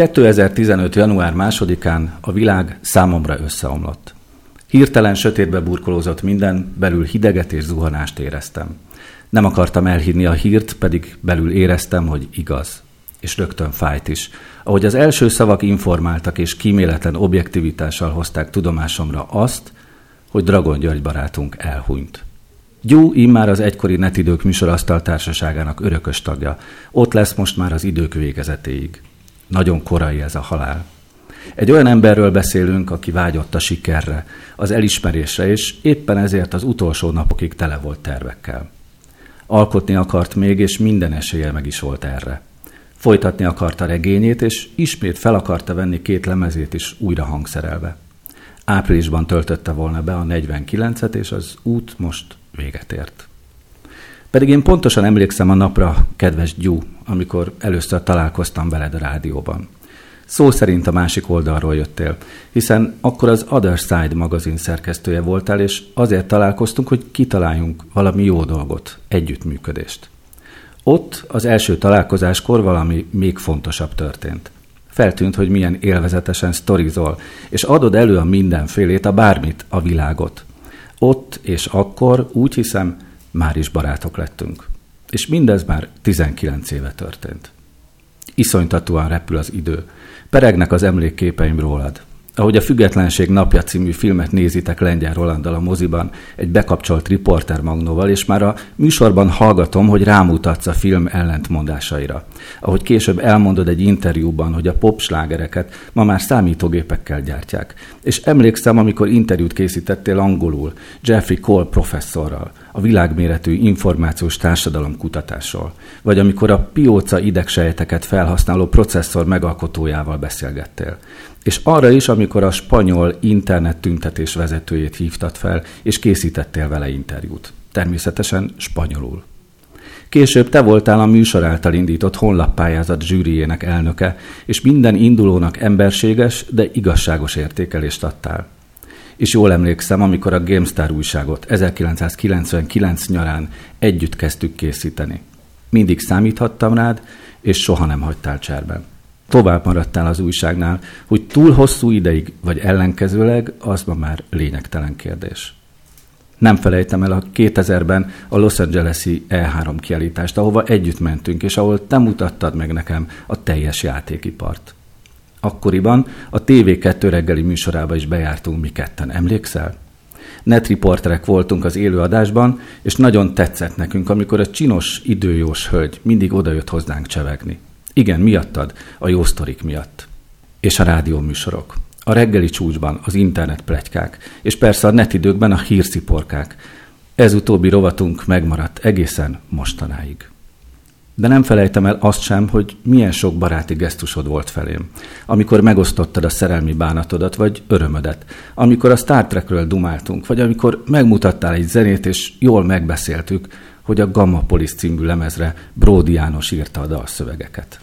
2015. január 2-án a világ számomra összeomlott. Hirtelen sötétbe burkolózott minden, belül hideget és zuhanást éreztem. Nem akartam elhinni a hírt, pedig belül éreztem, hogy igaz. És rögtön fájt is. Ahogy az első szavak informáltak és kíméletlen objektivitással hozták tudomásomra azt, hogy Dragon György barátunk elhunyt. Gyú immár az egykori netidők műsorasztal társaságának örökös tagja. Ott lesz most már az idők végezetéig. Nagyon korai ez a halál. Egy olyan emberről beszélünk, aki vágyott a sikerre, az elismerésre, és éppen ezért az utolsó napokig tele volt tervekkel. Alkotni akart még, és minden esélye meg is volt erre. Folytatni akarta regényét, és ismét fel akarta venni két lemezét is újra hangszerelve. Áprilisban töltötte volna be a 49-et, és az út most véget ért. Pedig én pontosan emlékszem a napra, kedves Gyú, amikor először találkoztam veled a rádióban. Szó szerint a másik oldalról jöttél, hiszen akkor az Other Side magazin szerkesztője voltál, és azért találkoztunk, hogy kitaláljunk valami jó dolgot, együttműködést. Ott az első találkozáskor valami még fontosabb történt. Feltűnt, hogy milyen élvezetesen sztorizol, és adod elő a mindenfélét, a bármit, a világot. Ott és akkor úgy hiszem, már is barátok lettünk. És mindez már 19 éve történt. Iszonytatóan repül az idő. Peregnek az emlékképeim rólad. Ahogy a Függetlenség napja című filmet nézitek Lengyel Rolanddal a moziban, egy bekapcsolt riporter magnóval, és már a műsorban hallgatom, hogy rámutatsz a film ellentmondásaira. Ahogy később elmondod egy interjúban, hogy a popslágereket ma már számítógépekkel gyártják. És emlékszem, amikor interjút készítettél angolul, Jeffrey Cole professzorral, a világméretű információs társadalom kutatásról, vagy amikor a pióca idegsejteket felhasználó processzor megalkotójával beszélgettél. És arra is, amikor a spanyol internet tüntetés vezetőjét hívtad fel, és készítettél vele interjút. Természetesen spanyolul. Később te voltál a műsor által indított honlappályázat zsűriének elnöke, és minden indulónak emberséges, de igazságos értékelést adtál. És jól emlékszem, amikor a GameStar újságot 1999 nyarán együtt kezdtük készíteni. Mindig számíthattam rád, és soha nem hagytál cserben tovább maradtál az újságnál, hogy túl hosszú ideig, vagy ellenkezőleg, az ma már lényegtelen kérdés. Nem felejtem el a 2000-ben a Los Angeles-i E3 kiállítást, ahova együtt mentünk, és ahol te mutattad meg nekem a teljes játékipart. Akkoriban a TV2 reggeli műsorába is bejártunk mi ketten, emlékszel? Netriporterek voltunk az élőadásban, és nagyon tetszett nekünk, amikor a csinos, időjós hölgy mindig odajött hozzánk csevegni. Igen, miattad, a jó sztorik miatt. És a rádióműsorok. A reggeli csúcsban az internet plegykák, és persze a netidőkben a hírsziporkák. Ez utóbbi rovatunk megmaradt egészen mostanáig. De nem felejtem el azt sem, hogy milyen sok baráti gesztusod volt felém. Amikor megosztottad a szerelmi bánatodat, vagy örömödet. Amikor a Star Trekről dumáltunk, vagy amikor megmutattál egy zenét, és jól megbeszéltük, hogy a Gamma Police című lemezre Bródi János írta a dalszövegeket.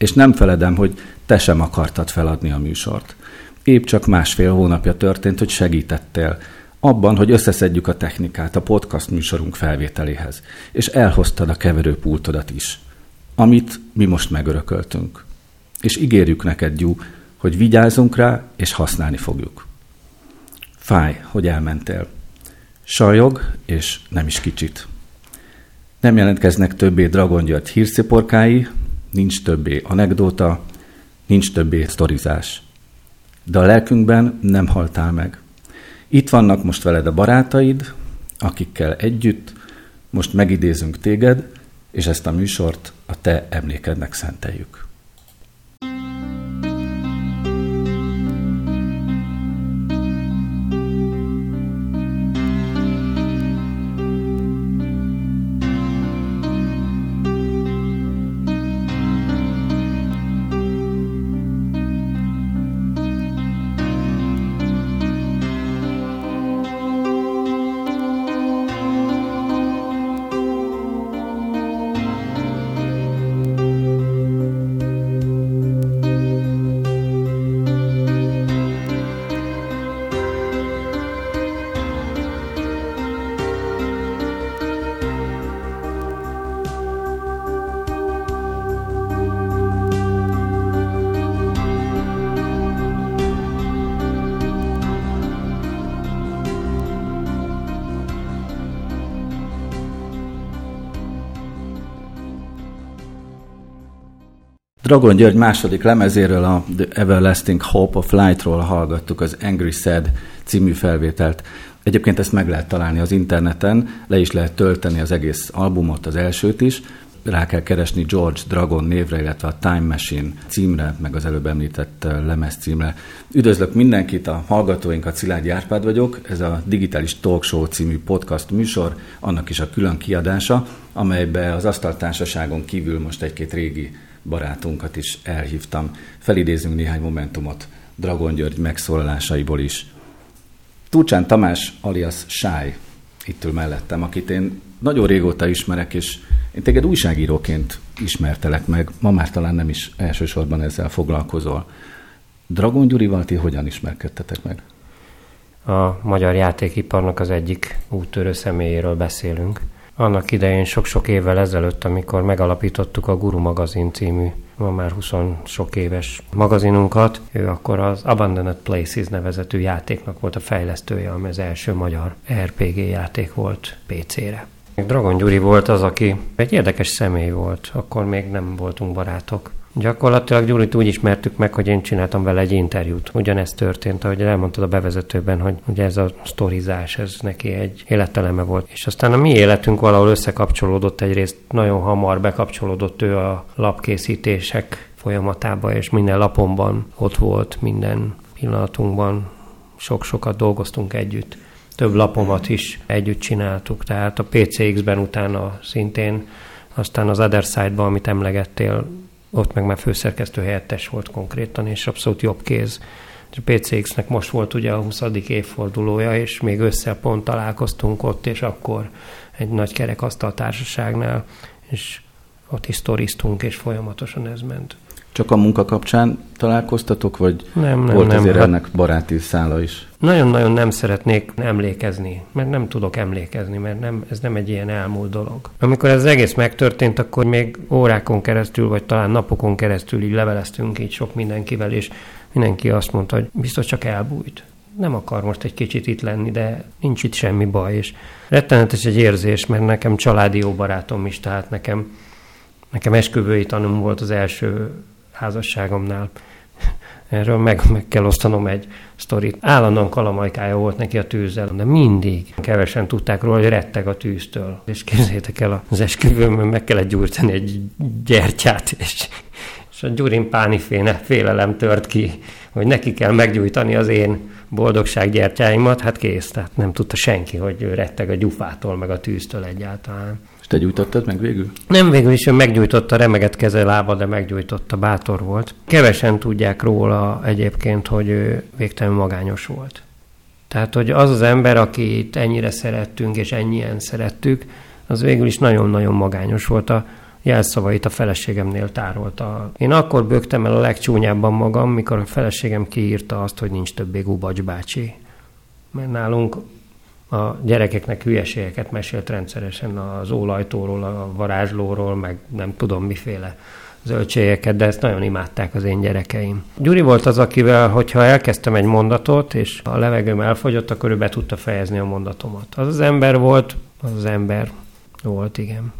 És nem feledem, hogy te sem akartad feladni a műsort. Épp csak másfél hónapja történt, hogy segítettél abban, hogy összeszedjük a technikát a podcast műsorunk felvételéhez, és elhoztad a keverőpultodat is, amit mi most megörököltünk. És ígérjük neked, Gyú, hogy vigyázzunk rá, és használni fogjuk. Fáj, hogy elmentél. Sajog, és nem is kicsit. Nem jelentkeznek többé Dragon György hírsziporkái, nincs többé anekdóta, nincs többé sztorizás. De a lelkünkben nem haltál meg. Itt vannak most veled a barátaid, akikkel együtt most megidézünk téged, és ezt a műsort a te emlékednek szenteljük. Dragon György második lemezéről, a The Everlasting Hope of Light-ról hallgattuk az Angry Sad című felvételt. Egyébként ezt meg lehet találni az interneten, le is lehet tölteni az egész albumot, az elsőt is. Rá kell keresni George Dragon névre, illetve a Time Machine címre, meg az előbb említett lemez címre. Üdvözlök mindenkit, a hallgatóinkat, Szilágyi Árpád vagyok. Ez a Digitális Talk Show című podcast műsor, annak is a külön kiadása, amelybe az asztaltársaságon kívül most egy-két régi barátunkat is elhívtam. Felidézünk néhány momentumot Dragon György megszólalásaiból is. Túcsán Tamás alias Sáj itt ül mellettem, akit én nagyon régóta ismerek, és én téged újságíróként ismertelek meg, ma már talán nem is elsősorban ezzel foglalkozol. Dragon Gyurival ti hogyan ismerkedtetek meg? A magyar játékiparnak az egyik úttörő személyéről beszélünk annak idején sok-sok évvel ezelőtt, amikor megalapítottuk a Guru magazin című, ma már 20 sok éves magazinunkat, ő akkor az Abandoned Places nevezetű játéknak volt a fejlesztője, ami az első magyar RPG játék volt PC-re. Dragon Gyuri volt az, aki egy érdekes személy volt, akkor még nem voltunk barátok. Gyakorlatilag Gyurit úgy ismertük meg, hogy én csináltam vele egy interjút. Ugyanezt történt, ahogy elmondtad a bevezetőben, hogy ugye ez a sztorizás, ez neki egy életeleme volt. És aztán a mi életünk valahol összekapcsolódott egyrészt, nagyon hamar bekapcsolódott ő a lapkészítések folyamatába, és minden lapomban ott volt, minden pillanatunkban sok-sokat dolgoztunk együtt. Több lapomat is együtt csináltuk, tehát a PCX-ben utána szintén, aztán az Other Side-ban, amit emlegettél, ott meg már főszerkesztő helyettes volt konkrétan, és abszolút jobb kéz. A PCX-nek most volt ugye a 20. évfordulója, és még össze pont találkoztunk ott, és akkor egy nagy kerekasztal társaságnál, és ott is és folyamatosan ez ment. Csak a munka kapcsán találkoztatok, vagy nem, nem, volt nem, azért hát ennek baráti szála is? Nagyon-nagyon nem szeretnék emlékezni, mert nem tudok emlékezni, mert nem, ez nem egy ilyen elmúlt dolog. Amikor ez egész megtörtént, akkor még órákon keresztül, vagy talán napokon keresztül így leveleztünk így sok mindenkivel, és mindenki azt mondta, hogy biztos csak elbújt. Nem akar most egy kicsit itt lenni, de nincs itt semmi baj, és rettenetes egy érzés, mert nekem családi jó barátom is, tehát nekem, nekem esküvői tanum volt az első házasságomnál. Erről meg, meg kell osztanom egy sztorit. Állandóan kalamajkája volt neki a tűzzel, de mindig kevesen tudták róla, hogy retteg a tűztől. És képzeljétek el, az esküvőmön meg kellett gyújtani egy gyertyát, és, és a gyurin pániféne félelem tört ki, hogy neki kell meggyújtani az én boldogsággyertyáimat, hát kész, tehát nem tudta senki, hogy retteg a gyufától, meg a tűztől egyáltalán. Te gyújtottad meg végül? Nem végül is, ő meggyújtotta, remegett keze lába, de meggyújtotta, bátor volt. Kevesen tudják róla egyébként, hogy ő végtelenül magányos volt. Tehát, hogy az az ember, akit ennyire szerettünk, és ennyien szerettük, az végül is nagyon-nagyon magányos volt. A jelszavait a feleségemnél tárolta. Én akkor bögtem el a legcsúnyábban magam, mikor a feleségem kiírta azt, hogy nincs többé Gubacs bácsi. Mert nálunk a gyerekeknek hülyeségeket mesélt rendszeresen az ólajtóról, a varázslóról, meg nem tudom miféle zöldségeket, de ezt nagyon imádták az én gyerekeim. Gyuri volt az, akivel, hogyha elkezdtem egy mondatot, és a levegőm elfogyott, akkor ő be tudta fejezni a mondatomat. Az az ember volt, az az ember volt, igen.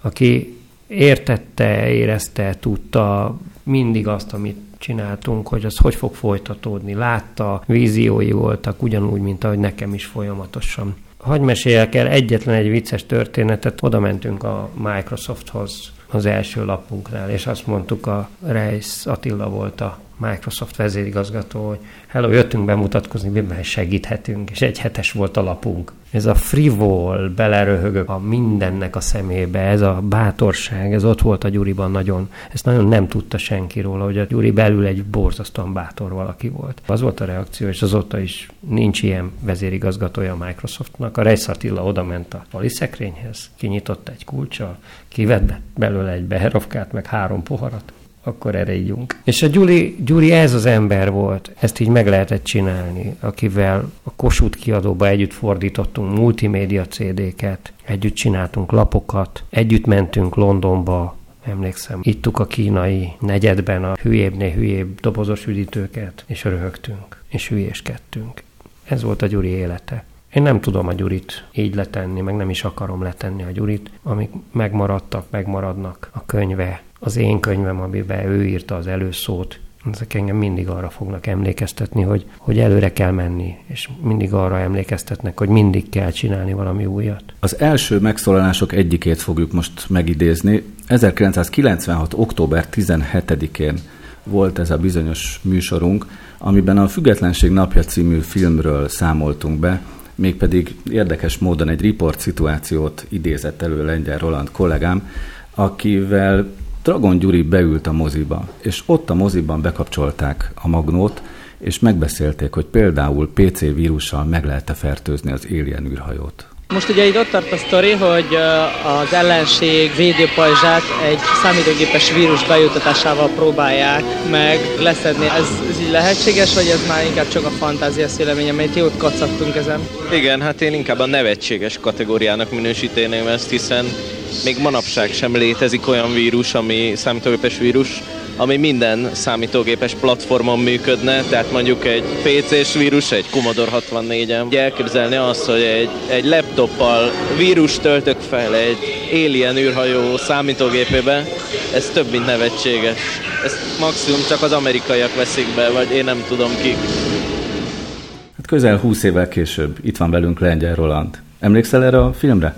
Aki értette, érezte, tudta mindig azt, amit csináltunk, hogy az hogy fog folytatódni. Látta, víziói voltak, ugyanúgy, mint ahogy nekem is folyamatosan. Hagy meséljek el egyetlen egy vicces történetet. Oda mentünk a Microsofthoz az első lapunknál, és azt mondtuk, a Reis Attila volt a Microsoft vezérigazgató, hogy hello, jöttünk bemutatkozni, miben segíthetünk, és egy hetes volt a lapunk. Ez a frivol, beleröhögök a mindennek a szemébe, ez a bátorság, ez ott volt a Gyuriban nagyon, ezt nagyon nem tudta senki róla, hogy a Gyuri belül egy borzasztóan bátor valaki volt. Az volt a reakció, és azóta is nincs ilyen vezérigazgatója a Microsoftnak. A Reis Attila oda ment a szekrényhez, kinyitott egy kulcsal, kivett belőle egy beherovkát, meg három poharat, akkor erre ígyunk. És a Gyuri, Gyuri ez az ember volt, ezt így meg lehetett csinálni, akivel a Kossuth kiadóba együtt fordítottunk multimédia CD-ket, együtt csináltunk lapokat, együtt mentünk Londonba, emlékszem, ittuk a kínai negyedben a hülyébbnél hülyébb dobozos üdítőket, és röhögtünk, és hülyéskedtünk. Ez volt a Gyuri élete. Én nem tudom a Gyurit így letenni, meg nem is akarom letenni a Gyurit. Amik megmaradtak, megmaradnak a könyve, az én könyvem, amiben ő írta az előszót, ezek engem mindig arra fognak emlékeztetni, hogy, hogy előre kell menni, és mindig arra emlékeztetnek, hogy mindig kell csinálni valami újat. Az első megszólalások egyikét fogjuk most megidézni. 1996. október 17-én volt ez a bizonyos műsorunk, amiben a Függetlenség napja című filmről számoltunk be, mégpedig érdekes módon egy riport szituációt idézett elő Lengyel Roland kollégám, akivel Dragon Gyuri beült a moziba, és ott a moziban bekapcsolták a magnót, és megbeszélték, hogy például PC vírussal meg lehet-e fertőzni az Alien űrhajót. Most ugye itt ott tart a sztori, hogy az ellenség védőpajzsát egy számítógépes vírus bejutatásával próbálják meg leszedni. Ez, ez így lehetséges, vagy ez már inkább csak a fantázia széleménye, mert jót kacagtunk ezen? Igen, hát én inkább a nevetséges kategóriának minősíteném ezt, hiszen még manapság sem létezik olyan vírus, ami számítógépes vírus, ami minden számítógépes platformon működne, tehát mondjuk egy PC-s vírus, egy Commodore 64-en. Ugye elképzelni azt, hogy egy, egy laptoppal vírus töltök fel egy alien űrhajó számítógépébe, ez több, mint nevetséges. Ezt maximum csak az amerikaiak veszik be, vagy én nem tudom kik. Hát közel 20 évvel később itt van velünk Lengyel Roland. Emlékszel erre a filmre?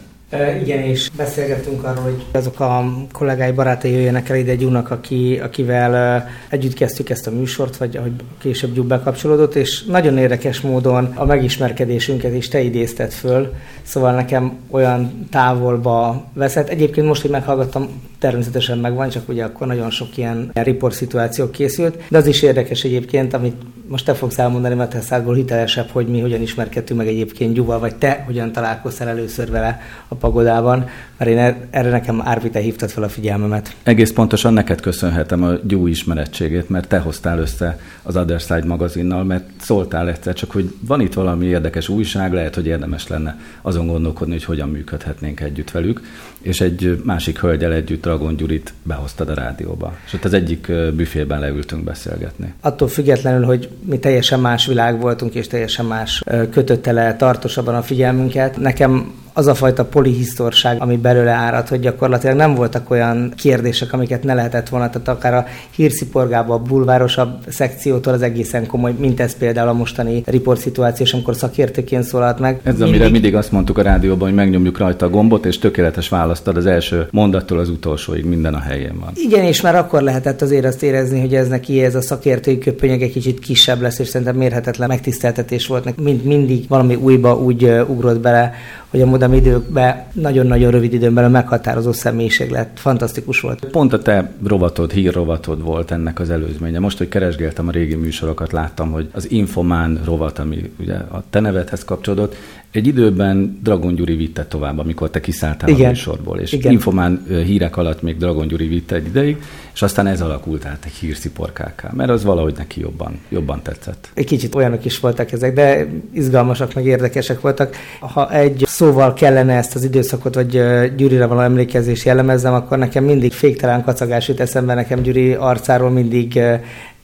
Igen, és beszélgettünk arról, hogy azok a kollégái, barátai jöjjenek el ide Gyúnak, aki, akivel együtt kezdtük ezt a műsort, vagy ahogy később Gyú bekapcsolódott, és nagyon érdekes módon a megismerkedésünket is te idézted föl, szóval nekem olyan távolba veszett. Egyébként most, hogy meghallgattam, természetesen megvan, csak ugye akkor nagyon sok ilyen report szituáció készült, de az is érdekes egyébként, amit most te fogsz elmondani, mert te szárból hitelesebb, hogy mi hogyan ismerkedtünk meg egyébként Gyuval, vagy te hogyan találkoztál először vele a pagodában, mert én er-, erre nekem Árvi, te hívtad fel a figyelmemet. Egész pontosan neked köszönhetem a Gyú ismerettségét, mert te hoztál össze az Other Side magazinnal, mert szóltál egyszer csak, hogy van itt valami érdekes újság, lehet, hogy érdemes lenne azon gondolkodni, hogy hogyan működhetnénk együtt velük, és egy másik hölgyel együtt, Dragon Gyurit behoztad a rádióba. És ott az egyik büfében leültünk beszélgetni. Attól függetlenül, hogy mi teljesen más világ voltunk, és teljesen más kötötte le tartósabban a figyelmünket, nekem az a fajta polihisztorság, ami belőle árad, hogy gyakorlatilag nem voltak olyan kérdések, amiket ne lehetett volna, tehát akár a hírsziporgába, a bulvárosabb szekciótól az egészen komoly, mint ez például a mostani riport szituáció, amikor szakértőként szólalt meg. Ez, mindig... amire mindig azt mondtuk a rádióban, hogy megnyomjuk rajta a gombot, és tökéletes választad az első mondattól az utolsóig, minden a helyén van. Igen, és már akkor lehetett azért azt érezni, hogy ez neki ez a szakértői köpönyeg egy kicsit kisebb lesz, és szerintem mérhetetlen megtiszteltetés volt, mint mindig valami újba úgy ugrott bele, hogy a modern időkben nagyon-nagyon rövid időn belül meghatározó személyiség lett. Fantasztikus volt. Pont a te rovatod, hírrovatod volt ennek az előzménye. Most, hogy keresgéltem a régi műsorokat, láttam, hogy az Infomán rovat, ami ugye a te nevedhez kapcsolódott, egy időben Dragon Gyuri vitte tovább, amikor te kiszálltál Igen. a műsorból, és Igen. Infomán hírek alatt még Dragon Gyuri vitte egy ideig, és aztán ez alakult át egy hírsziporkáká, mert az valahogy neki jobban, jobban tetszett. Egy kicsit olyanok is voltak ezek, de izgalmasak, meg érdekesek voltak. Ha egy szóval kellene ezt az időszakot, vagy Gyurira való emlékezés jellemezzem, akkor nekem mindig féktelen kacagás jut eszembe, nekem Gyuri arcáról mindig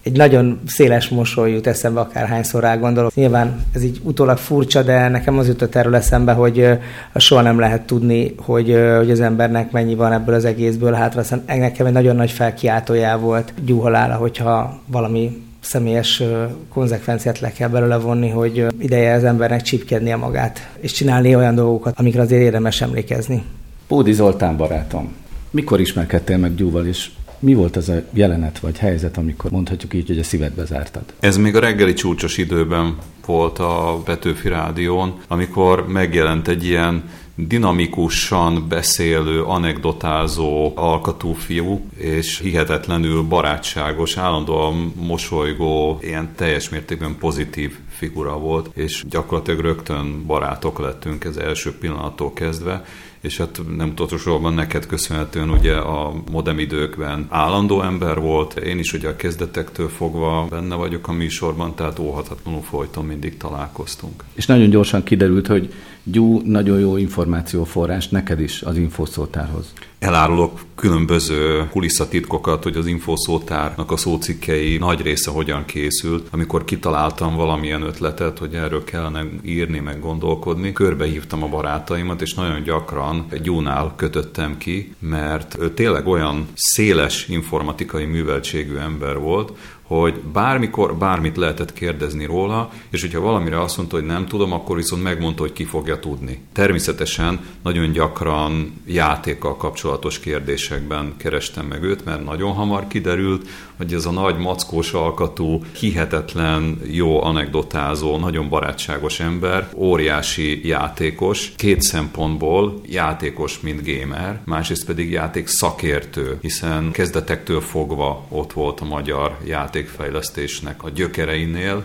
egy nagyon széles mosoly jut eszembe, akárhányszor rá gondolok. Nyilván ez így utólag furcsa, de nekem az jutott erről eszembe, hogy soha nem lehet tudni, hogy, hogy az embernek mennyi van ebből az egészből hátra. Aztán nekem egy nagyon nagy felkiáltójá volt gyúhalála, hogyha valami személyes konzekvenciát le kell belőle vonni, hogy ideje az embernek csipkednie magát, és csinálni olyan dolgokat, amikre azért érdemes emlékezni. Pódi Zoltán barátom, mikor ismerkedtél meg Gyúval, és mi volt az a jelenet vagy helyzet, amikor mondhatjuk így, hogy a szívedbe zártad? Ez még a reggeli csúcsos időben volt a Petőfi Rádión, amikor megjelent egy ilyen dinamikusan beszélő, anekdotázó alkatú fiú, és hihetetlenül barátságos, állandóan mosolygó, ilyen teljes mértékben pozitív figura volt, és gyakorlatilag rögtön barátok lettünk ez első pillanattól kezdve, és hát nem utolsóban neked köszönhetően ugye a modem időkben állandó ember volt, én is ugye a kezdetektől fogva benne vagyok a műsorban, tehát óhatatlanul folyton mindig találkoztunk. És nagyon gyorsan kiderült, hogy Gyú nagyon jó információforrás neked is az infószótárhoz. Elárulok különböző kulisszatitkokat, hogy az infószótárnak a szócikkei nagy része hogyan készült. Amikor kitaláltam valamilyen ötletet, hogy erről kellene írni, meg gondolkodni, körbehívtam a barátaimat, és nagyon gyakran Gyúnál kötöttem ki, mert ő tényleg olyan széles informatikai műveltségű ember volt, hogy bármikor bármit lehetett kérdezni róla, és hogyha valamire azt mondta, hogy nem tudom, akkor viszont megmondta, hogy ki fogja tudni. Természetesen nagyon gyakran játékkal kapcsolatos kérdésekben kerestem meg őt, mert nagyon hamar kiderült, hogy ez a nagy mackós alkatú, hihetetlen jó anekdotázó, nagyon barátságos ember, óriási játékos, két szempontból játékos, mint gamer, másrészt pedig játék szakértő, hiszen kezdetektől fogva ott volt a magyar játékfejlesztésnek a gyökereinél,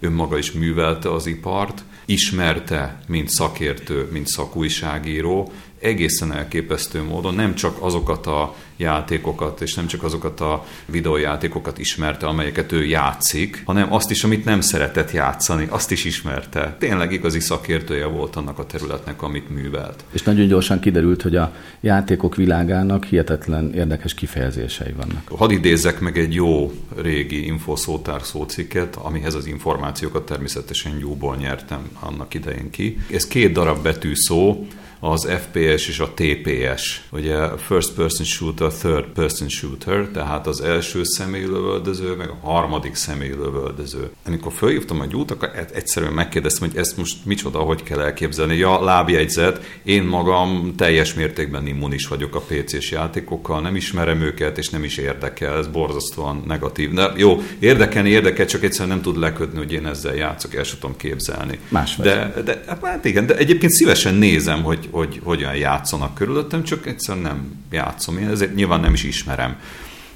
önmaga is művelte az ipart, ismerte, mint szakértő, mint szakújságíró, egészen elképesztő módon nem csak azokat a játékokat, és nem csak azokat a videójátékokat ismerte, amelyeket ő játszik, hanem azt is, amit nem szeretett játszani, azt is ismerte. Tényleg igazi szakértője volt annak a területnek, amit művelt. És nagyon gyorsan kiderült, hogy a játékok világának hihetetlen érdekes kifejezései vannak. Hadd idézzek meg egy jó régi infoszótár szócikket, amihez az információkat természetesen jóból nyertem annak idején ki. Ez két darab betűszó, az FPS és a TPS, ugye first person shooter, third person shooter, tehát az első személy lövöldöző, meg a harmadik személy lövöldöző. Amikor fölhívtam a gyút, akkor egyszerűen megkérdeztem, hogy ezt most micsoda, hogy kell elképzelni. Ja, lábjegyzet, én magam teljes mértékben immunis vagyok a PC-s játékokkal, nem ismerem őket, és nem is érdekel, ez borzasztóan negatív. De jó, érdekelni érdekel, csak egyszerűen nem tud lekötni, hogy én ezzel játszok, el sem tudom képzelni. Más de, de, hát igen, de egyébként szívesen nézem, hogy, hogy hogyan játszanak körülöttem, csak egyszerűen nem játszom. Én ezért nyilván nem is ismerem.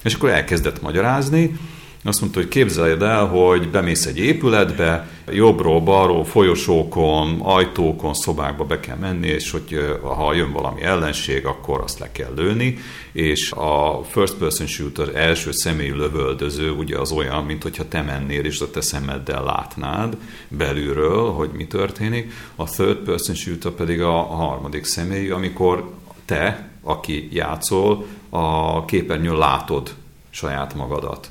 És akkor elkezdett magyarázni, azt mondta, hogy képzeld el, hogy bemész egy épületbe, jobbról, balról, folyosókon, ajtókon, szobákba be kell menni, és hogy ha jön valami ellenség, akkor azt le kell lőni, és a first person shooter első személyű lövöldöző ugye az olyan, mint hogyha te mennél, és a te szemeddel látnád belülről, hogy mi történik, a third person shooter pedig a harmadik személyű, amikor te, aki játszol, a képernyőn látod saját magadat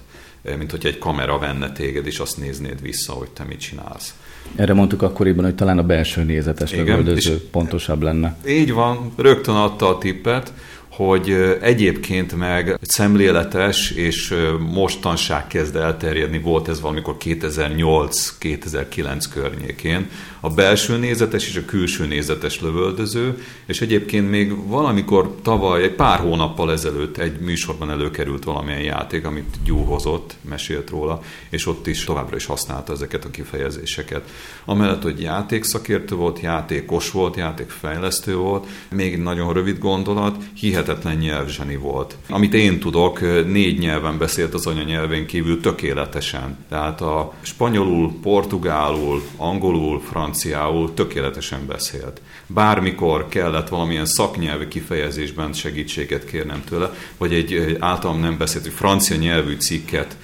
mint hogy egy kamera venne téged, és azt néznéd vissza, hogy te mit csinálsz. Erre mondtuk akkoriban, hogy talán a belső nézetes lövöldöző pontosabb lenne. Így van, rögtön adta a tippet, hogy egyébként meg szemléletes és mostanság kezd elterjedni, volt ez valamikor 2008-2009 környékén, a belső nézetes és a külső nézetes lövöldöző, és egyébként még valamikor tavaly, egy pár hónappal ezelőtt egy műsorban előkerült valamilyen játék, amit Gyú hozott, mesélt róla, és ott is továbbra is használta ezeket a kifejezéseket. Amellett, hogy játékszakértő volt, játékos volt, játékfejlesztő volt, még egy nagyon rövid gondolat, hihetetlen nyelvzseni volt. Amit én tudok, négy nyelven beszélt az anyanyelvén kívül tökéletesen. Tehát a spanyolul, portugálul, angolul, franciául, tökéletesen beszélt. Bármikor kellett valamilyen szaknyelvi kifejezésben segítséget kérnem tőle, vagy egy általam nem beszélt, francia nyelvű cikket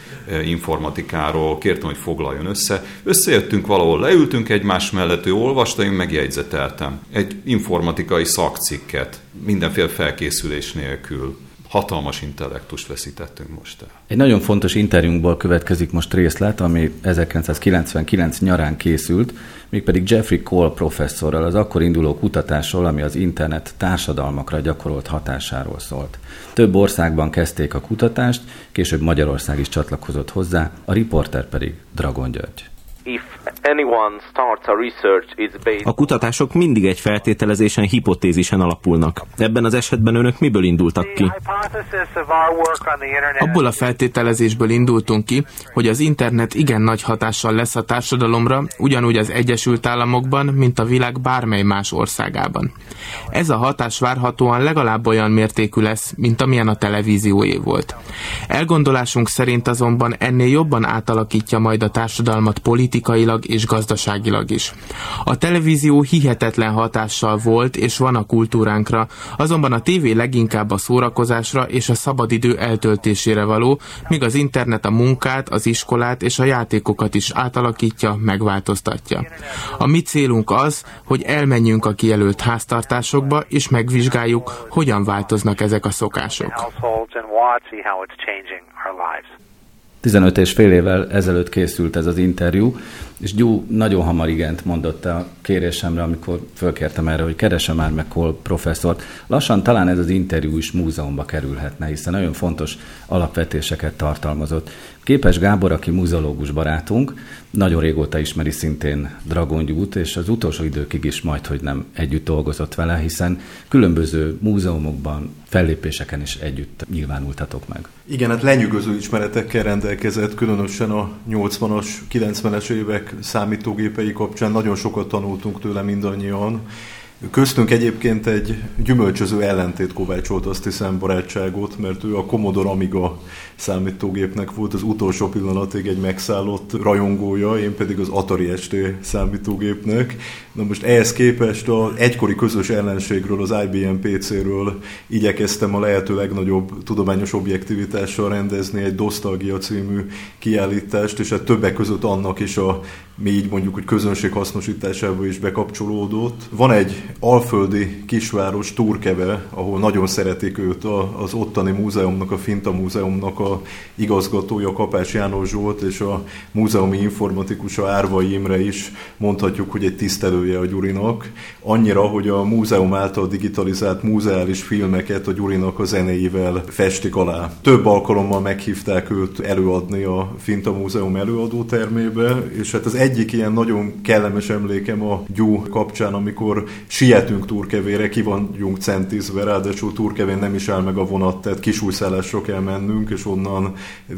informatikáról kértem, hogy foglaljon össze. Összejöttünk valahol, leültünk egymás mellett, ő olvasta, én megjegyzeteltem. Egy informatikai szakcikket, mindenféle felkészülés nélkül hatalmas intellektust veszítettünk most el. Egy nagyon fontos interjúnkból következik most részlet, ami 1999 nyarán készült, mégpedig Jeffrey Cole professzorral az akkor induló kutatásról, ami az internet társadalmakra gyakorolt hatásáról szólt. Több országban kezdték a kutatást, később Magyarország is csatlakozott hozzá, a riporter pedig Dragon György. A kutatások mindig egy feltételezésen, hipotézisen alapulnak. Ebben az esetben önök miből indultak ki? Abból a feltételezésből indultunk ki, hogy az internet igen nagy hatással lesz a társadalomra, ugyanúgy az Egyesült Államokban, mint a világ bármely más országában. Ez a hatás várhatóan legalább olyan mértékű lesz, mint amilyen a televízióé volt. Elgondolásunk szerint azonban ennél jobban átalakítja majd a társadalmat politikai, politikailag és gazdaságilag is. A televízió hihetetlen hatással volt és van a kultúránkra, azonban a tévé leginkább a szórakozásra és a szabadidő eltöltésére való, míg az internet a munkát, az iskolát és a játékokat is átalakítja, megváltoztatja. A mi célunk az, hogy elmenjünk a kijelölt háztartásokba és megvizsgáljuk, hogyan változnak ezek a szokások. 15 és fél évvel ezelőtt készült ez az interjú, és Gyú nagyon hamar igent mondott a kérésemre, amikor fölkértem erre, hogy keresem már meg Kohl professzort. Lassan talán ez az interjú is múzeumba kerülhetne, hiszen nagyon fontos alapvetéseket tartalmazott. Képes Gábor, aki muzeológus barátunk, nagyon régóta ismeri szintén Dragon Gyút, és az utolsó időkig is majd, hogy nem együtt dolgozott vele, hiszen különböző múzeumokban, fellépéseken is együtt nyilvánultatok meg. Igen, hát lenyűgöző ismeretekkel rendelkezett, különösen a 80-as, 90-es évek számítógépei kapcsán nagyon sokat tanultunk tőle mindannyian, Köztünk egyébként egy gyümölcsöző ellentét kovácsolt azt hiszem barátságot, mert ő a Commodore Amiga számítógépnek volt az utolsó pillanatig egy megszállott rajongója, én pedig az Atari ST számítógépnek. Na most ehhez képest az egykori közös ellenségről, az IBM PC-ről igyekeztem a lehető legnagyobb tudományos objektivitással rendezni egy Dostalgia című kiállítást, és hát többek között annak is a mi így mondjuk, hogy közönség hasznosításába is bekapcsolódott. Van egy alföldi kisváros, Turkeve, ahol nagyon szeretik őt az ottani múzeumnak, a Finta múzeumnak a igazgatója Kapás János Zsolt, és a múzeumi informatikusa Árvai Imre is mondhatjuk, hogy egy tisztelője a Gyurinak. Annyira, hogy a múzeum által digitalizált múzeális filmeket a Gyurinak a zenéivel festik alá. Több alkalommal meghívták őt előadni a Finta Múzeum előadótermébe, és hát az egyik ilyen nagyon kellemes emlékem a Gyú kapcsán, amikor sietünk Turkevére, ki vagyunk centizve, ráadásul Turkevén nem is áll meg a vonat, tehát kisújszállásra kell mennünk, és onnan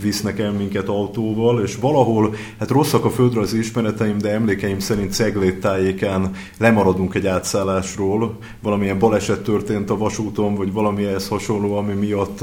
visznek el minket autóval, és valahol, hát rosszak a földrajzi ismereteim, de emlékeim szerint Ceglét tájékán lemaradunk egy átszállásról, valamilyen baleset történt a vasúton, vagy valami ehhez hasonló, ami miatt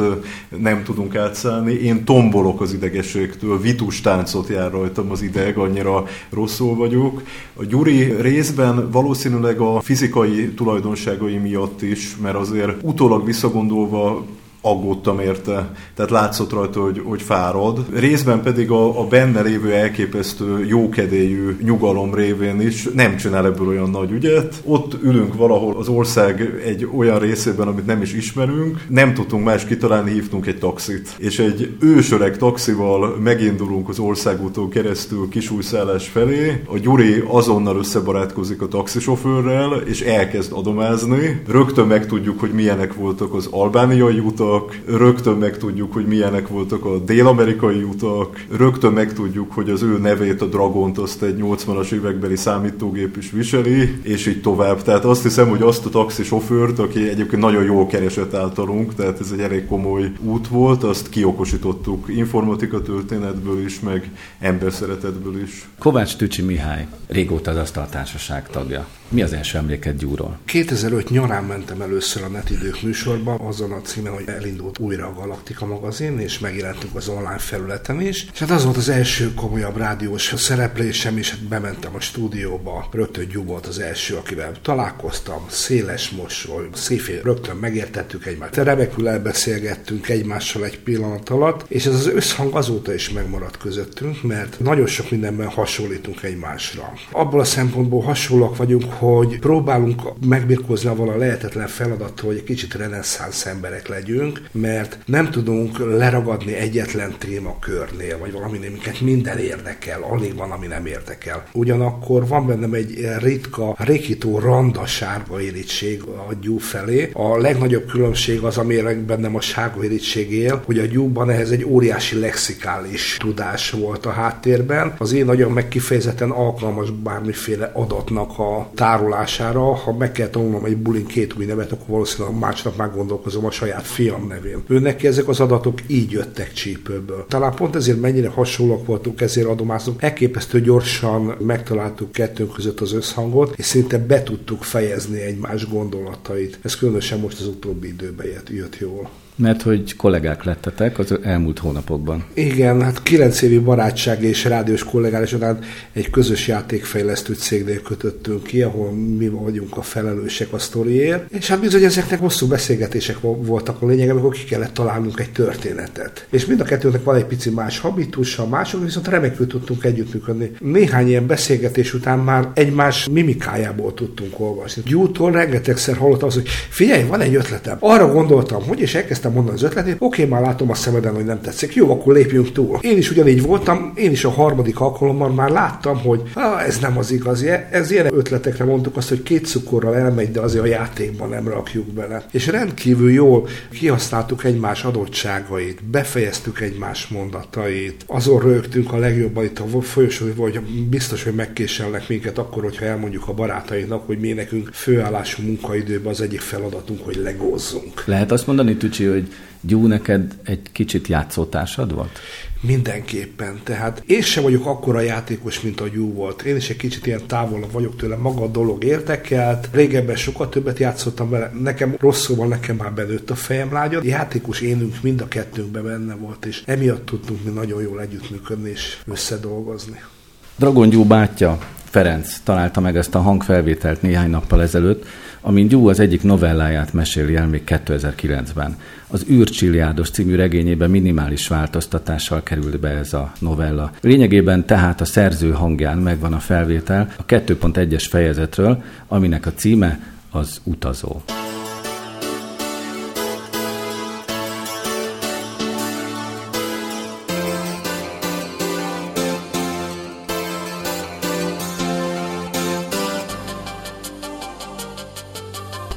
nem tudunk átszállni. Én tombolok az idegességtől, vitus táncot jár rajtam az ideg, annyira rosszul vagyok. A Gyuri részben valószínűleg a fizikai tulajdonságai miatt is, mert azért utólag visszagondolva aggódtam érte, tehát látszott rajta, hogy, hogy fárad. Részben pedig a, a benne lévő elképesztő jókedélyű nyugalom révén is nem csinál ebből olyan nagy ügyet. Ott ülünk valahol az ország egy olyan részében, amit nem is ismerünk, nem tudtunk más kitalálni, hívtunk egy taxit. És egy ősöreg taxival megindulunk az országúton keresztül kisújszállás felé. A Gyuri azonnal összebarátkozik a taxisofőrrel, és elkezd adomázni. Rögtön megtudjuk, hogy milyenek voltak az albániai utak, utak, rögtön megtudjuk, hogy milyenek voltak a dél-amerikai utak, rögtön megtudjuk, hogy az ő nevét, a Dragont, azt egy 80-as évekbeli számítógép is viseli, és így tovább. Tehát azt hiszem, hogy azt a taxisofőrt, aki egyébként nagyon jól keresett általunk, tehát ez egy elég komoly út volt, azt kiokosítottuk informatika történetből is, meg emberszeretetből is. Kovács Tücsi Mihály, régóta az Asztaltársaság tagja. Mi az első emléked Gyúról? 2005 nyarán mentem először a Netidők műsorba, azon a címen, hogy elindult újra a Galaktika magazin, és megjelentünk az online felületen is. És hát az volt az első komolyabb rádiós szereplésem, és hát bementem a stúdióba. Rögtön Gyú volt az első, akivel találkoztam, széles mosoly, széfé rögtön megértettük egymást. Remekül elbeszélgettünk egymással egy pillanat alatt, és ez az összhang azóta is megmaradt közöttünk, mert nagyon sok mindenben hasonlítunk egymásra. Abból a szempontból hasonlóak vagyunk, hogy próbálunk megbirkózni a vala lehetetlen feladattal, hogy egy kicsit reneszánsz emberek legyünk, mert nem tudunk leragadni egyetlen témakörnél, vagy valaminél, minket minden érdekel, alig van, ami nem érdekel. Ugyanakkor van bennem egy ritka, rikító randa sárga irítség a gyú felé. A legnagyobb különbség az, amire bennem a sárga irítség él, hogy a gyúban ehhez egy óriási lexikális tudás volt a háttérben. Az én nagyon megkifejezetten alkalmas bármiféle adatnak a tárolására, ha meg kell tanulnom egy bulin két új nevet, akkor valószínűleg másnap már gondolkozom a saját fiam nevén. Ő neki ezek az adatok így jöttek csípőből. Talán pont ezért mennyire hasonlók voltunk, ezért adomáztunk. Elképesztő gyorsan megtaláltuk kettőnk között az összhangot, és szinte be tudtuk fejezni egymás gondolatait. Ez különösen most az utóbbi időben jött jól. Mert hogy kollégák lettetek az elmúlt hónapokban. Igen, hát kilenc évi barátság és rádiós kollégálás után egy közös játékfejlesztő cégnél kötöttünk ki, ahol mi vagyunk a felelősek a sztoriért. És hát bizony ezeknek hosszú beszélgetések voltak a lényeg, amikor ki kellett találnunk egy történetet. És mind a kettőnek van egy pici más habitusa, mások viszont remekül tudtunk együttműködni. Néhány ilyen beszélgetés után már egymás mimikájából tudtunk olvasni. Gyútól rengetegszer hallottam az, hogy figyelj, van egy ötletem. Arra gondoltam, hogy és elkezdtem mondani az ötletét, oké, már látom a szemeden, hogy nem tetszik. Jó, akkor lépjünk túl. Én is ugyanígy voltam, én is a harmadik alkalommal már láttam, hogy ez nem az igazi. Ez ilyen ötletekre mondtuk azt, hogy két cukorral elmegy, de azért a játékban nem rakjuk bele. És rendkívül jól kihasználtuk egymás adottságait, befejeztük egymás mondatait, azon rögtünk a legjobban itt a folyosó, hogy biztos, hogy megkéselnek minket akkor, hogyha elmondjuk a barátainak, hogy mi nekünk főállású munkaidőben az egyik feladatunk, hogy legózzunk. Lehet azt mondani, Tücsi, hogy Gyú neked egy kicsit játszótársad volt? Mindenképpen. Tehát én sem vagyok akkora játékos, mint a Gyú volt. Én is egy kicsit ilyen távol vagyok tőle, maga a dolog értekelt. Régebben sokat többet játszottam vele. Nekem rosszul van, nekem már belőtt a fejem lágyad. Játékos énünk mind a kettőnkben benne volt, és emiatt tudtunk mi nagyon jól együttműködni és összedolgozni. Dragon Gyú bátyja Ferenc találta meg ezt a hangfelvételt néhány nappal ezelőtt, amin Gyú az egyik novelláját meséli el még 2009-ben. Az űrcsiliádos című regényében minimális változtatással került be ez a novella. Lényegében tehát a szerző hangján megvan a felvétel a 2.1-es fejezetről, aminek a címe az utazó.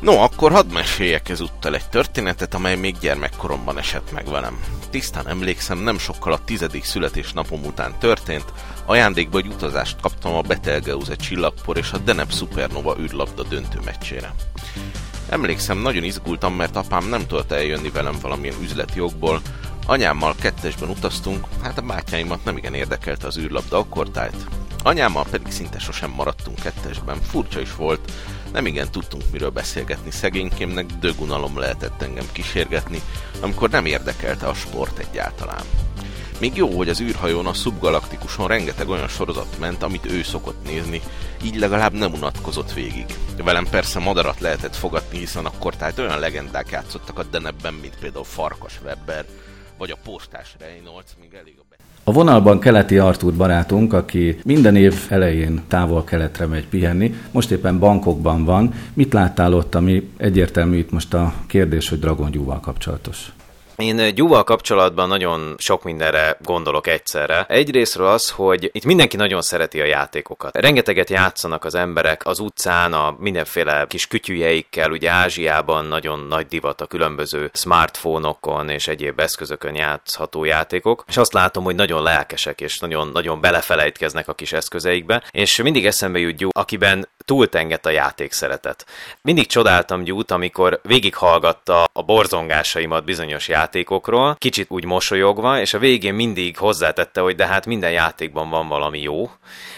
No, akkor hadd meséljek ezúttal egy történetet, amely még gyermekkoromban esett meg velem. Tisztán emlékszem, nem sokkal a tizedik születésnapom után történt, ajándékba egy utazást kaptam a Betelgeuse csillagpor és a Deneb Supernova űrlabda döntő meccsére. Emlékszem, nagyon izgultam, mert apám nem tudott eljönni velem valamilyen üzleti jogból, anyámmal kettesben utaztunk, hát a bátyáimat nem igen érdekelte az űrlabda akkortájt. Anyámmal pedig szinte sosem maradtunk kettesben, furcsa is volt, nem igen tudtunk miről beszélgetni szegénykémnek, dögunalom lehetett engem kísérgetni, amikor nem érdekelte a sport egyáltalán. Még jó, hogy az űrhajón a szubgalaktikuson rengeteg olyan sorozat ment, amit ő szokott nézni, így legalább nem unatkozott végig. Velem persze madarat lehetett fogadni, hiszen akkor tehát olyan legendák játszottak a denebben, mint például Farkas Webber, vagy a postás Reynolds, még elég a a vonalban keleti Artúr barátunk, aki minden év elején távol-keletre megy pihenni, most éppen bankokban van. Mit láttál ott, ami egyértelmű itt most a kérdés, hogy Dragon Gyúval kapcsolatos? Én Gyúval kapcsolatban nagyon sok mindenre gondolok egyszerre. Egyrésztről az, hogy itt mindenki nagyon szereti a játékokat. Rengeteget játszanak az emberek az utcán, a mindenféle kis kütyüjeikkel, ugye Ázsiában nagyon nagy divat a különböző smartphone-okon és egyéb eszközökön játszható játékok, és azt látom, hogy nagyon lelkesek és nagyon, nagyon belefelejtkeznek a kis eszközeikbe, és mindig eszembe jut Gyú, akiben túltengett a játék szeretet. Mindig csodáltam Gyút, amikor végighallgatta a borzongásaimat bizonyos játékokról, kicsit úgy mosolyogva, és a végén mindig hozzátette, hogy de hát minden játékban van valami jó.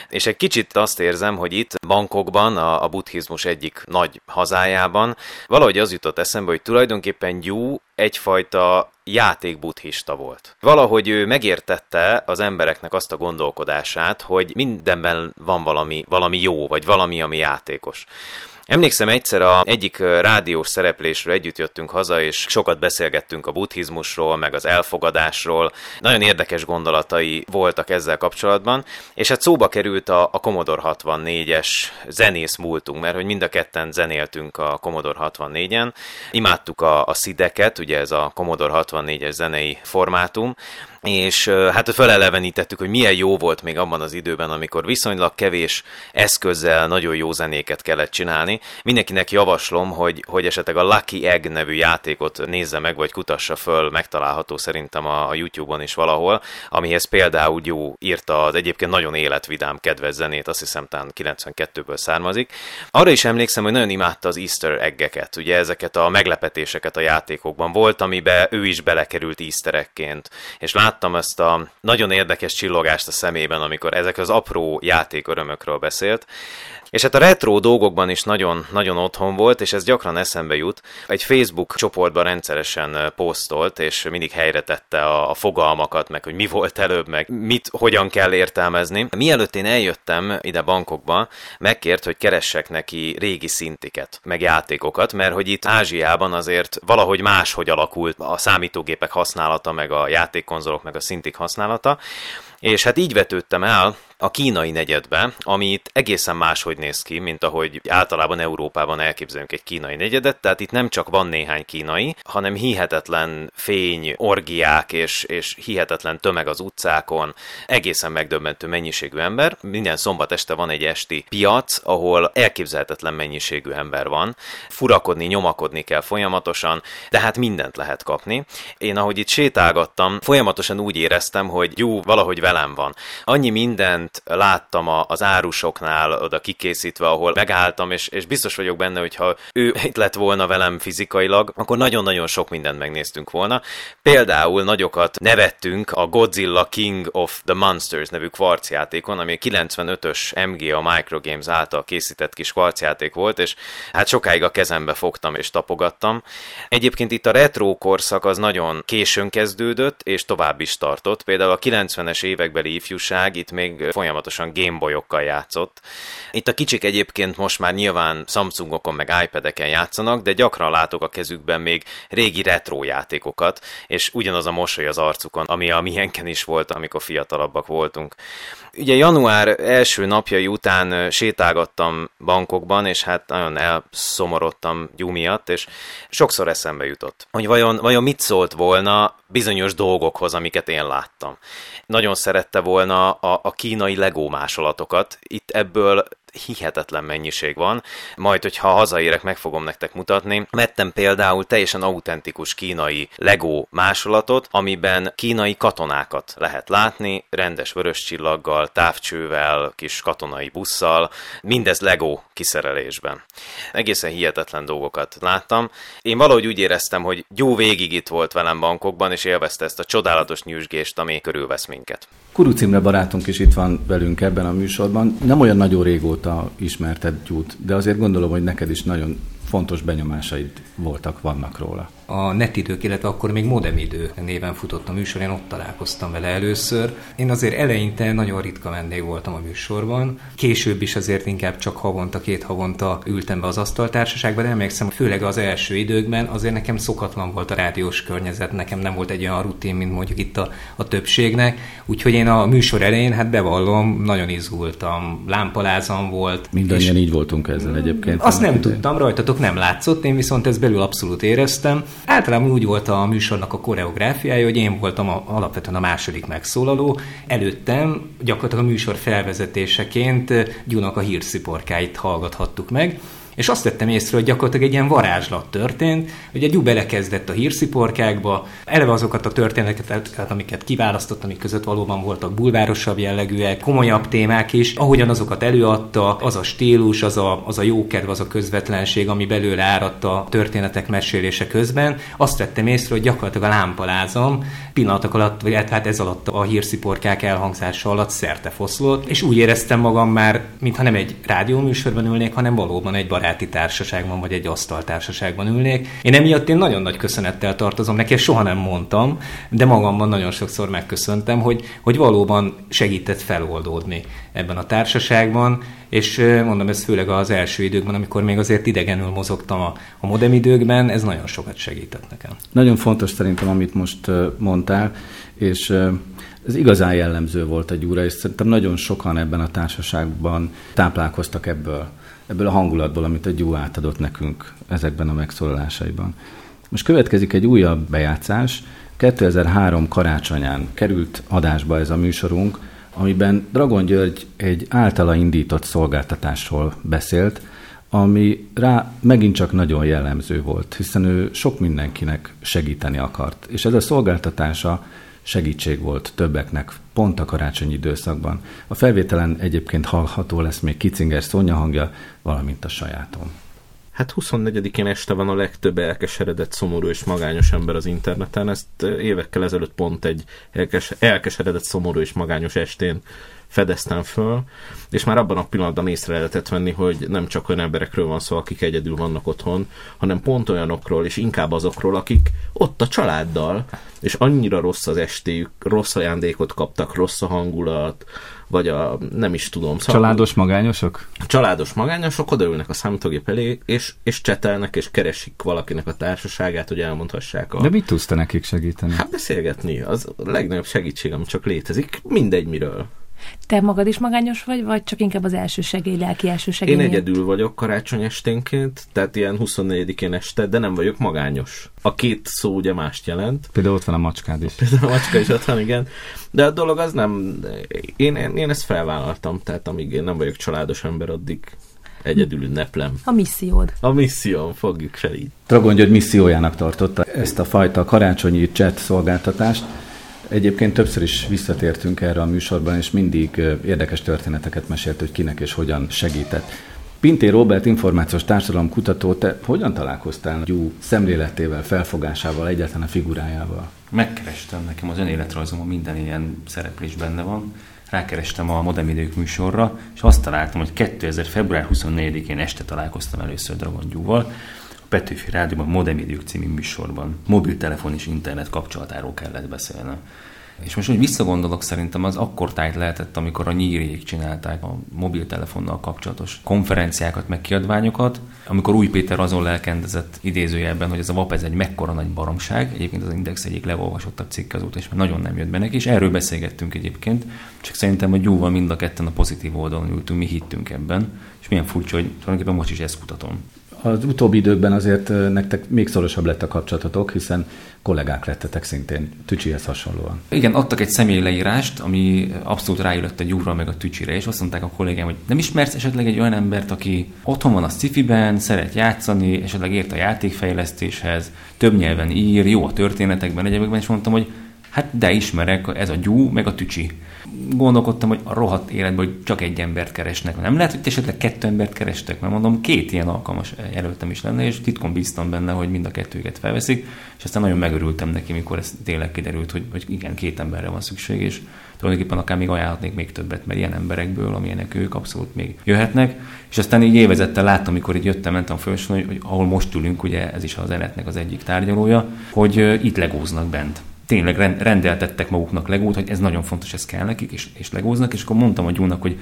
És egy kicsit azt érzem, hogy itt bankokban, a, a buddhizmus egyik nagy hazájában, valahogy az jutott eszembe, hogy tulajdonképpen Gyú egyfajta játékbuddhista volt. Valahogy ő megértette az embereknek azt a gondolkodását, hogy mindenben van valami, valami jó, vagy valami, ami játékos. Emlékszem egyszer a egyik rádiós szereplésről együtt jöttünk haza, és sokat beszélgettünk a buddhizmusról, meg az elfogadásról. Nagyon érdekes gondolatai voltak ezzel kapcsolatban, és hát szóba került a, a Commodore 64-es zenész múltunk, mert hogy mind a ketten zenéltünk a Commodore 64-en. Imádtuk a, a szideket, ugye ez a Commodore 64-es zenei formátum, és hát felelevenítettük, hogy milyen jó volt még abban az időben, amikor viszonylag kevés eszközzel nagyon jó zenéket kellett csinálni. Mindenkinek javaslom, hogy, hogy esetleg a Lucky Egg nevű játékot nézze meg, vagy kutassa föl, megtalálható szerintem a, a YouTube-on is valahol, amihez például jó írta az egyébként nagyon életvidám kedves zenét, azt hiszem talán 92-ből származik. Arra is emlékszem, hogy nagyon imádta az Easter eggeket, ugye ezeket a meglepetéseket a játékokban volt, amiben ő is belekerült easter eggként, és lát láttam ezt a nagyon érdekes csillogást a szemében, amikor ezek az apró játékörömökről beszélt, És hát a retro dolgokban is nagyon, nagyon otthon volt, és ez gyakran eszembe jut. Egy Facebook csoportban rendszeresen posztolt, és mindig helyre tette a, a fogalmakat, meg hogy mi volt előbb, meg mit, hogyan kell értelmezni. Mielőtt én eljöttem ide bankokba, megkért, hogy keressek neki régi szintiket, meg játékokat, mert hogy itt Ázsiában azért valahogy máshogy alakult a számítógépek használata, meg a játékkonzolok, meg a szintik használata, és hát így vetődtem el a kínai negyedbe, ami itt egészen máshogy néz ki, mint ahogy általában Európában elképzelünk egy kínai negyedet, tehát itt nem csak van néhány kínai, hanem hihetetlen fény, orgiák és, és hihetetlen tömeg az utcákon, egészen megdöbbentő mennyiségű ember. Minden szombat este van egy esti piac, ahol elképzelhetetlen mennyiségű ember van. Furakodni, nyomakodni kell folyamatosan, de hát mindent lehet kapni. Én ahogy itt sétálgattam, folyamatosan úgy éreztem, hogy jó, valahogy velem van. Annyi minden láttam az árusoknál oda kikészítve, ahol megálltam, és, és biztos vagyok benne, hogy ha ő itt lett volna velem fizikailag, akkor nagyon-nagyon sok mindent megnéztünk volna. Például nagyokat nevettünk a Godzilla King of the Monsters nevű kvarcjátékon, ami a 95-ös MGA Microgames által készített kis kvarcjáték volt, és hát sokáig a kezembe fogtam és tapogattam. Egyébként itt a retro korszak az nagyon későn kezdődött, és tovább is tartott. Például a 90-es évekbeli ifjúság itt még folyamatosan Gameboyokkal játszott. Itt a kicsik egyébként most már nyilván Samsungokon meg iPad-eken játszanak, de gyakran látok a kezükben még régi retro játékokat, és ugyanaz a mosoly az arcukon, ami a miénken is volt, amikor fiatalabbak voltunk. Ugye január első napjai után sétálgattam bankokban, és hát nagyon elszomorodtam gyú miatt, és sokszor eszembe jutott, hogy vajon, vajon mit szólt volna bizonyos dolgokhoz, amiket én láttam. Nagyon szerette volna a, a kínai legó másolatokat. Itt ebből hihetetlen mennyiség van, majd, hogyha hazaérek, meg fogom nektek mutatni. Mettem például teljesen autentikus kínai Lego másolatot, amiben kínai katonákat lehet látni, rendes vörös csillaggal, távcsővel, kis katonai busszal, mindez Lego kiszerelésben. Egészen hihetetlen dolgokat láttam. Én valahogy úgy éreztem, hogy jó végig itt volt velem bankokban, és élvezte ezt a csodálatos nyűsgést, ami körülvesz minket. Kuru Cimre barátunk is itt van velünk ebben a műsorban. Nem olyan nagyon régóta ismerted Gyút, de azért gondolom, hogy neked is nagyon fontos benyomásaid voltak, vannak róla a netidők, illetve akkor még modemidő néven futott a műsor, én ott találkoztam vele először. Én azért eleinte nagyon ritka vendég voltam a műsorban, később is azért inkább csak havonta, két havonta ültem be az asztaltársaságba, de emlékszem, főleg az első időkben azért nekem szokatlan volt a rádiós környezet, nekem nem volt egy olyan rutin, mint mondjuk itt a, a többségnek, úgyhogy én a műsor elején, hát bevallom, nagyon izgultam, lámpalázam volt. Mindannyian így voltunk ezzel egyébként. Azt nem tudtam, rajtatok nem látszott, én viszont ezt belül abszolút éreztem, Általában úgy volt a műsornak a koreográfiája, hogy én voltam a, alapvetően a második megszólaló. Előttem gyakorlatilag a műsor felvezetéseként Gyunak a hírsziporkáit hallgathattuk meg, és azt tettem észre, hogy gyakorlatilag egy ilyen varázslat történt, hogy egy belekezdett a hírsziporkákba, eleve azokat a történeteket, amiket kiválasztott, amik között valóban voltak bulvárosabb jellegűek, komolyabb témák is, ahogyan azokat előadta, az a stílus, az a, az a jókedv, az a közvetlenség, ami belőle áradt a történetek mesélése közben, azt vettem észre, hogy gyakorlatilag a lámpalázam pillanatok alatt, vagy hát, hát ez alatt a hírsziporkák elhangzása alatt szerte foszlott, és úgy éreztem magam már, mintha nem egy rádióműsorban ülnék, hanem valóban egy baráti társaságban, vagy egy asztaltársaságban ülnék. Én emiatt én nagyon nagy köszönettel tartozom neki, soha nem mondtam, de magamban nagyon sokszor megköszöntem, hogy, hogy valóban segített feloldódni ebben a társaságban, és mondom, ez főleg az első időkben, amikor még azért idegenül mozogtam a, a modem időkben, ez nagyon sokat segített nekem. Nagyon fontos szerintem, amit most mondtál, és ez igazán jellemző volt a gyúra, és szerintem nagyon sokan ebben a társaságban táplálkoztak ebből, ebből a hangulatból, amit a gyú átadott nekünk ezekben a megszólalásaiban. Most következik egy újabb bejátszás. 2003 karácsonyán került adásba ez a műsorunk, amiben Dragon György egy általa indított szolgáltatásról beszélt, ami rá megint csak nagyon jellemző volt, hiszen ő sok mindenkinek segíteni akart. És ez a szolgáltatása segítség volt többeknek, pont a karácsonyi időszakban. A felvételen egyébként hallható lesz még Kicinger Szonya hangja, valamint a sajátom. Hát 24-én este van a legtöbb elkeseredett, szomorú és magányos ember az interneten. Ezt évekkel ezelőtt pont egy elkes- elkeseredett, szomorú és magányos estén fedeztem föl, és már abban a pillanatban észre lehetett venni, hogy nem csak olyan emberekről van szó, akik egyedül vannak otthon, hanem pont olyanokról, és inkább azokról, akik ott a családdal, és annyira rossz az estéjük, rossz ajándékot kaptak, rossz a hangulat, vagy a nem is tudom. Szóval családos magányosok? Családos magányosok odaülnek a számítógép elé, és, és csetelnek, és keresik valakinek a társaságát, hogy elmondhassák a... De mit tudsz te nekik segíteni? Hát beszélgetni, az a legnagyobb segítség, ami csak létezik, mindegy miről. Te magad is magányos vagy, vagy csak inkább az első segély, lelki első segély? Én egyedül vagyok karácsony esténként, tehát ilyen 24-én este, de nem vagyok magányos. A két szó ugye mást jelent. Például ott van a macskád is. Például a macska is ott van, igen. De a dolog az nem... Én, én, én ezt felvállaltam, tehát amíg én nem vagyok családos ember, addig egyedül ünneplem. A missziód. A misszióm, fogjuk fel így. Dragon György missziójának tartotta ezt a fajta karácsonyi chat szolgáltatást, Egyébként többször is visszatértünk erre a műsorban, és mindig érdekes történeteket mesélt, hogy kinek és hogyan segített. Pinté Robert információs társadalom kutató, te hogyan találkoztál Gyú szemléletével, felfogásával, egyáltalán a figurájával? Megkerestem, nekem az önéletrajzomon minden ilyen szereplés benne van. Rákerestem a Modern Idők műsorra, és azt találtam, hogy 2000. február 24-én este találkoztam először Dragon Gyúval, Petőfi Rádióban Modern Idők című műsorban. Mobiltelefon és internet kapcsolatáról kellett beszélnem. És most, hogy visszagondolok, szerintem az akkor tájt lehetett, amikor a nyíriék csinálták a mobiltelefonnal kapcsolatos konferenciákat, meg kiadványokat, amikor Új Péter azon lelkendezett idézőjelben, hogy ez a VAP ez egy mekkora nagy baromság, egyébként az Index egyik legolvasottabb cikk azóta, és már nagyon nem jött be neki, és erről beszélgettünk egyébként, csak szerintem a Gyúval mind a ketten a pozitív oldalon ültünk, mi hittünk ebben, és milyen furcsa, hogy tulajdonképpen most is ezt kutatom. Az utóbbi időkben azért nektek még szorosabb lett a kapcsolatotok, hiszen kollégák lettetek szintén, Tücsihez hasonlóan. Igen, adtak egy személy leírást, ami abszolút rájött a gyúra meg a Tücsire, és azt mondták a kollégám, hogy nem ismersz esetleg egy olyan embert, aki otthon van a sci szeret játszani, esetleg ért a játékfejlesztéshez, több nyelven ír, jó a történetekben, egyébként, és mondtam, hogy hát de ismerek, ez a gyú, meg a tücsi gondolkodtam, hogy a rohadt életben, hogy csak egy embert keresnek. Nem lehet, hogy esetleg kettő embert kerestek, mert mondom, két ilyen alkalmas jelöltem is lenne, és titkon bíztam benne, hogy mind a kettőket felveszik, és aztán nagyon megörültem neki, mikor ez tényleg kiderült, hogy, hogy igen, két emberre van szükség, és tulajdonképpen akár még ajánlhatnék még többet, mert ilyen emberekből, amilyenek ők, abszolút még jöhetnek. És aztán így évezettel láttam, amikor így jöttem, mentem fölsorolni, hogy, hogy ahol most ülünk, ugye ez is az eletnek az egyik tárgyalója, hogy itt legóznak bent tényleg rendeltettek maguknak legót, hogy ez nagyon fontos, ez kell nekik, és, és legóznak, és akkor mondtam a Gyúnak, hogy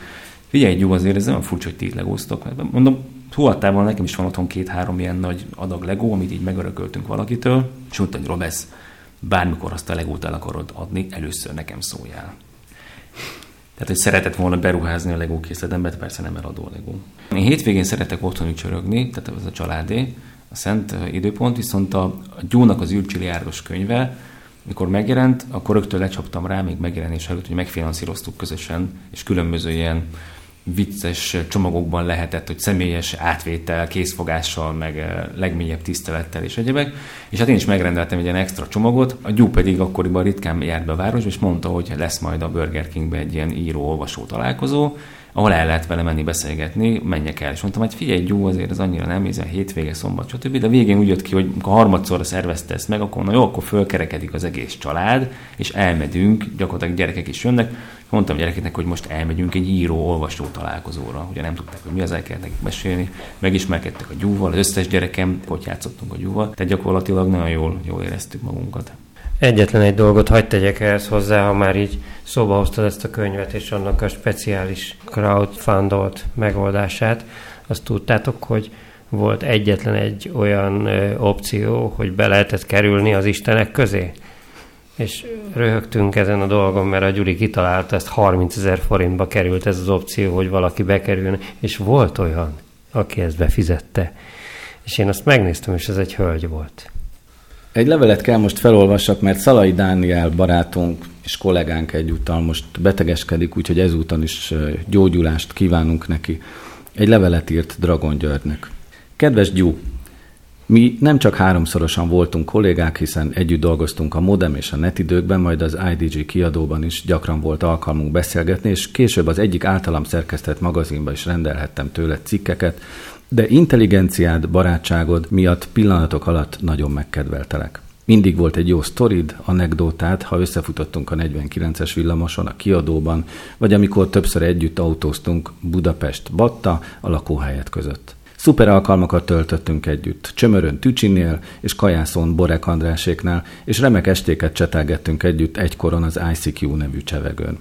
figyelj Gyú, azért ez olyan furcsa, hogy ti itt legóztok. Mondom, huattával nekem is van otthon két-három ilyen nagy adag legó, amit így megörököltünk valakitől, és mondta, hogy Robesz, bármikor azt a legót el akarod adni, először nekem szóljál. Tehát, hogy szeretett volna beruházni a legó készletembe, persze nem eladó legó. Én hétvégén szeretek otthon csörögni, tehát ez a családé, a szent időpont, viszont a, a Gyúnak az űrcsiliárdos könyve, mikor megjelent, akkor rögtön lecsaptam rá, még megjelenés előtt, hogy megfinanszíroztuk közösen, és különböző ilyen vicces csomagokban lehetett, hogy személyes átvétel, készfogással, meg eh, legmélyebb tisztelettel és egyebek. És hát én is megrendeltem egy ilyen extra csomagot, a Gyú pedig akkoriban ritkán járt be a városba, és mondta, hogy lesz majd a Burger Kingbe egy ilyen író-olvasó találkozó, ahol el lehet vele menni beszélgetni, menjek el. És mondtam, hogy figyelj, Gyú, azért az annyira nem, hiszen hétvége, szombat, stb. De végén úgy jött ki, hogy a harmadszorra szervezte ezt meg, akkor na jó, akkor fölkerekedik az egész család, és elmegyünk, gyakorlatilag gyerekek is jönnek. Mondtam a gyerekeknek, hogy most elmegyünk egy író-olvasó találkozóra. Ugye nem tudták, hogy mi az, el kellett nekik mesélni. Megismerkedtek a gyúval, az összes gyerekem, hogy játszottunk a gyúval. Tehát gyakorlatilag nagyon jól, jól éreztük magunkat. Egyetlen egy dolgot hagyd tegyek ehhez hozzá, ha már így szóba hoztad ezt a könyvet és annak a speciális crowdfundolt megoldását. Azt tudtátok, hogy volt egyetlen egy olyan ö, opció, hogy be lehetett kerülni az Istenek közé? És röhögtünk ezen a dolgon, mert a Gyuri kitalálta, ezt 30 ezer forintba került ez az opció, hogy valaki bekerüljön, és volt olyan, aki ezt befizette. És én azt megnéztem, és ez egy hölgy volt. Egy levelet kell most felolvassak, mert Szalai Dániel barátunk és kollégánk egyúttal most betegeskedik, úgyhogy ezúton is gyógyulást kívánunk neki. Egy levelet írt Dragon Györgynek. Kedves Gyú, mi nem csak háromszorosan voltunk kollégák, hiszen együtt dolgoztunk a Modem és a Netidőkben, majd az IDG kiadóban is gyakran volt alkalmunk beszélgetni, és később az egyik általam szerkesztett magazinba is rendelhettem tőle cikkeket, de intelligenciád, barátságod miatt pillanatok alatt nagyon megkedveltelek. Mindig volt egy jó sztorid, anekdotát, ha összefutottunk a 49-es villamoson, a kiadóban, vagy amikor többször együtt autóztunk Budapest-Batta a lakóhelyet között. Szuper alkalmakat töltöttünk együtt, Csömörön Tücsinél és Kajászon Borek Andráséknál, és remek estéket csetelgettünk együtt egykoron az ICQ nevű csevegőn.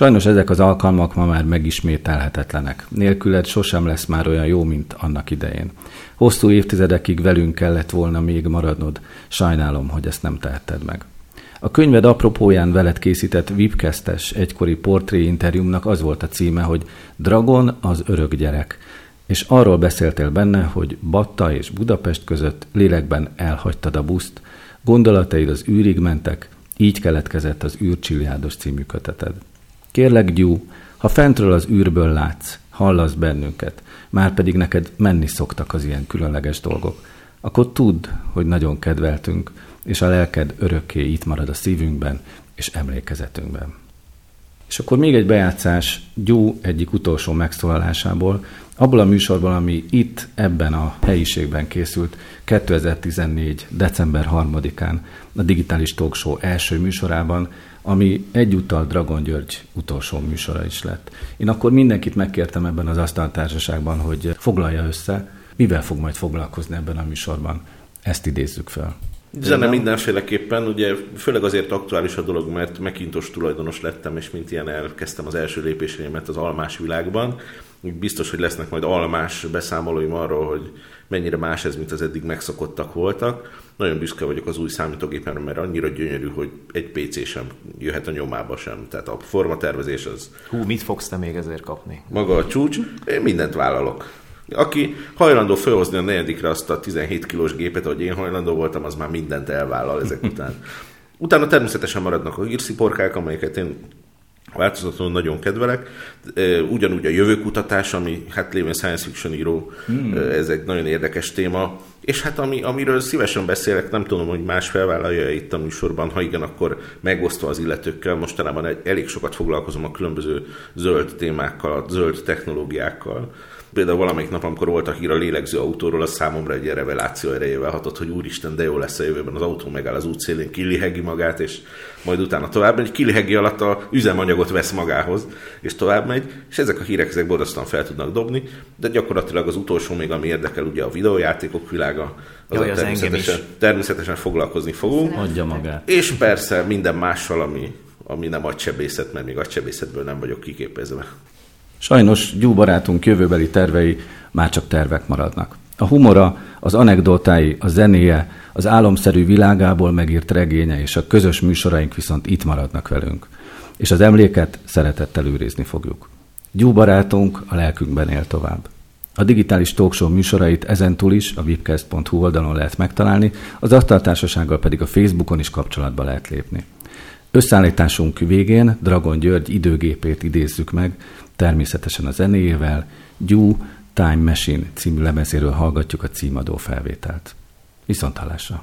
Sajnos ezek az alkalmak ma már megismételhetetlenek. Nélküled sosem lesz már olyan jó, mint annak idején. Hosszú évtizedekig velünk kellett volna még maradnod. Sajnálom, hogy ezt nem tehetted meg. A könyved apropóján veled készített Vipkesztes egykori portréinterjúmnak az volt a címe, hogy Dragon az örök gyerek, és arról beszéltél benne, hogy Batta és Budapest között lélekben elhagytad a buszt, gondolataid az űrig mentek, így keletkezett az űrcsiliádos című köteted. Kérlek, Gyú, ha fentről az űrből látsz, hallasz bennünket, már pedig neked menni szoktak az ilyen különleges dolgok, akkor tudd, hogy nagyon kedveltünk, és a lelked örökké itt marad a szívünkben és emlékezetünkben. És akkor még egy bejátszás Gyú egyik utolsó megszólalásából, abból a műsorból, ami itt, ebben a helyiségben készült 2014. december 3-án a Digitális Talk Show első műsorában, ami egyúttal Dragon György utolsó műsora is lett. Én akkor mindenkit megkértem ebben az asztaltársaságban, hogy foglalja össze, mivel fog majd foglalkozni ebben a műsorban. Ezt idézzük fel. Zene mindenféleképpen, ugye főleg azért aktuális a dolog, mert megintos tulajdonos lettem, és mint ilyen elkezdtem az első lépéseimet az almás világban. Biztos, hogy lesznek majd almás beszámolóim arról, hogy mennyire más ez, mint az eddig megszokottak voltak. Nagyon büszke vagyok az új számítógépemre, mert annyira gyönyörű, hogy egy PC sem jöhet a nyomába sem. Tehát a formatervezés az... Hú, mit fogsz te még ezért kapni? Maga a csúcs, én mindent vállalok. Aki hajlandó felhozni a negyedikre azt a 17 kilós gépet, ahogy én hajlandó voltam, az már mindent elvállal ezek után. Utána természetesen maradnak a hírsziporkák, amelyeket én változatlanul nagyon kedvelek. Ugyanúgy a jövőkutatás, ami hát lévén science fiction író, hmm. ez egy nagyon érdekes téma. És hát ami, amiről szívesen beszélek, nem tudom, hogy más felvállalja itt a műsorban, ha igen, akkor megosztva az illetőkkel. Mostanában elég sokat foglalkozom a különböző zöld témákkal, a zöld technológiákkal Például valamelyik nap, amikor volt a hír a lélegző autóról, az számomra egy ilyen reveláció erejével hatott, hogy úristen, de jó lesz a jövőben, az autó megáll az útszélén, kilihegi magát, és majd utána tovább megy, kilihegi alatt a üzemanyagot vesz magához, és tovább megy, és ezek a hírek ezek borzasztóan fel tudnak dobni, de gyakorlatilag az utolsó még, ami érdekel, ugye a videójátékok világa, az Jaj, az természetesen, természetesen foglalkozni fogunk. Adja magát. És persze minden mással, ami, ami nem agysebészet, mert még agysebészetből nem vagyok kiképezve. Sajnos Gyú barátunk jövőbeli tervei már csak tervek maradnak. A humora, az anekdotái, a zenéje, az álomszerű világából megírt regénye és a közös műsoraink viszont itt maradnak velünk. És az emléket szeretettel őrizni fogjuk. Gyú barátunk a lelkünkben él tovább. A digitális talkshow műsorait ezentúl is a webcast.hu oldalon lehet megtalálni, az asztaltársasággal pedig a Facebookon is kapcsolatba lehet lépni. Összeállításunk végén Dragon György időgépét idézzük meg, természetesen a zenéjével, Gyú Time Machine című lemezéről hallgatjuk a címadó felvételt. Viszont hallásra!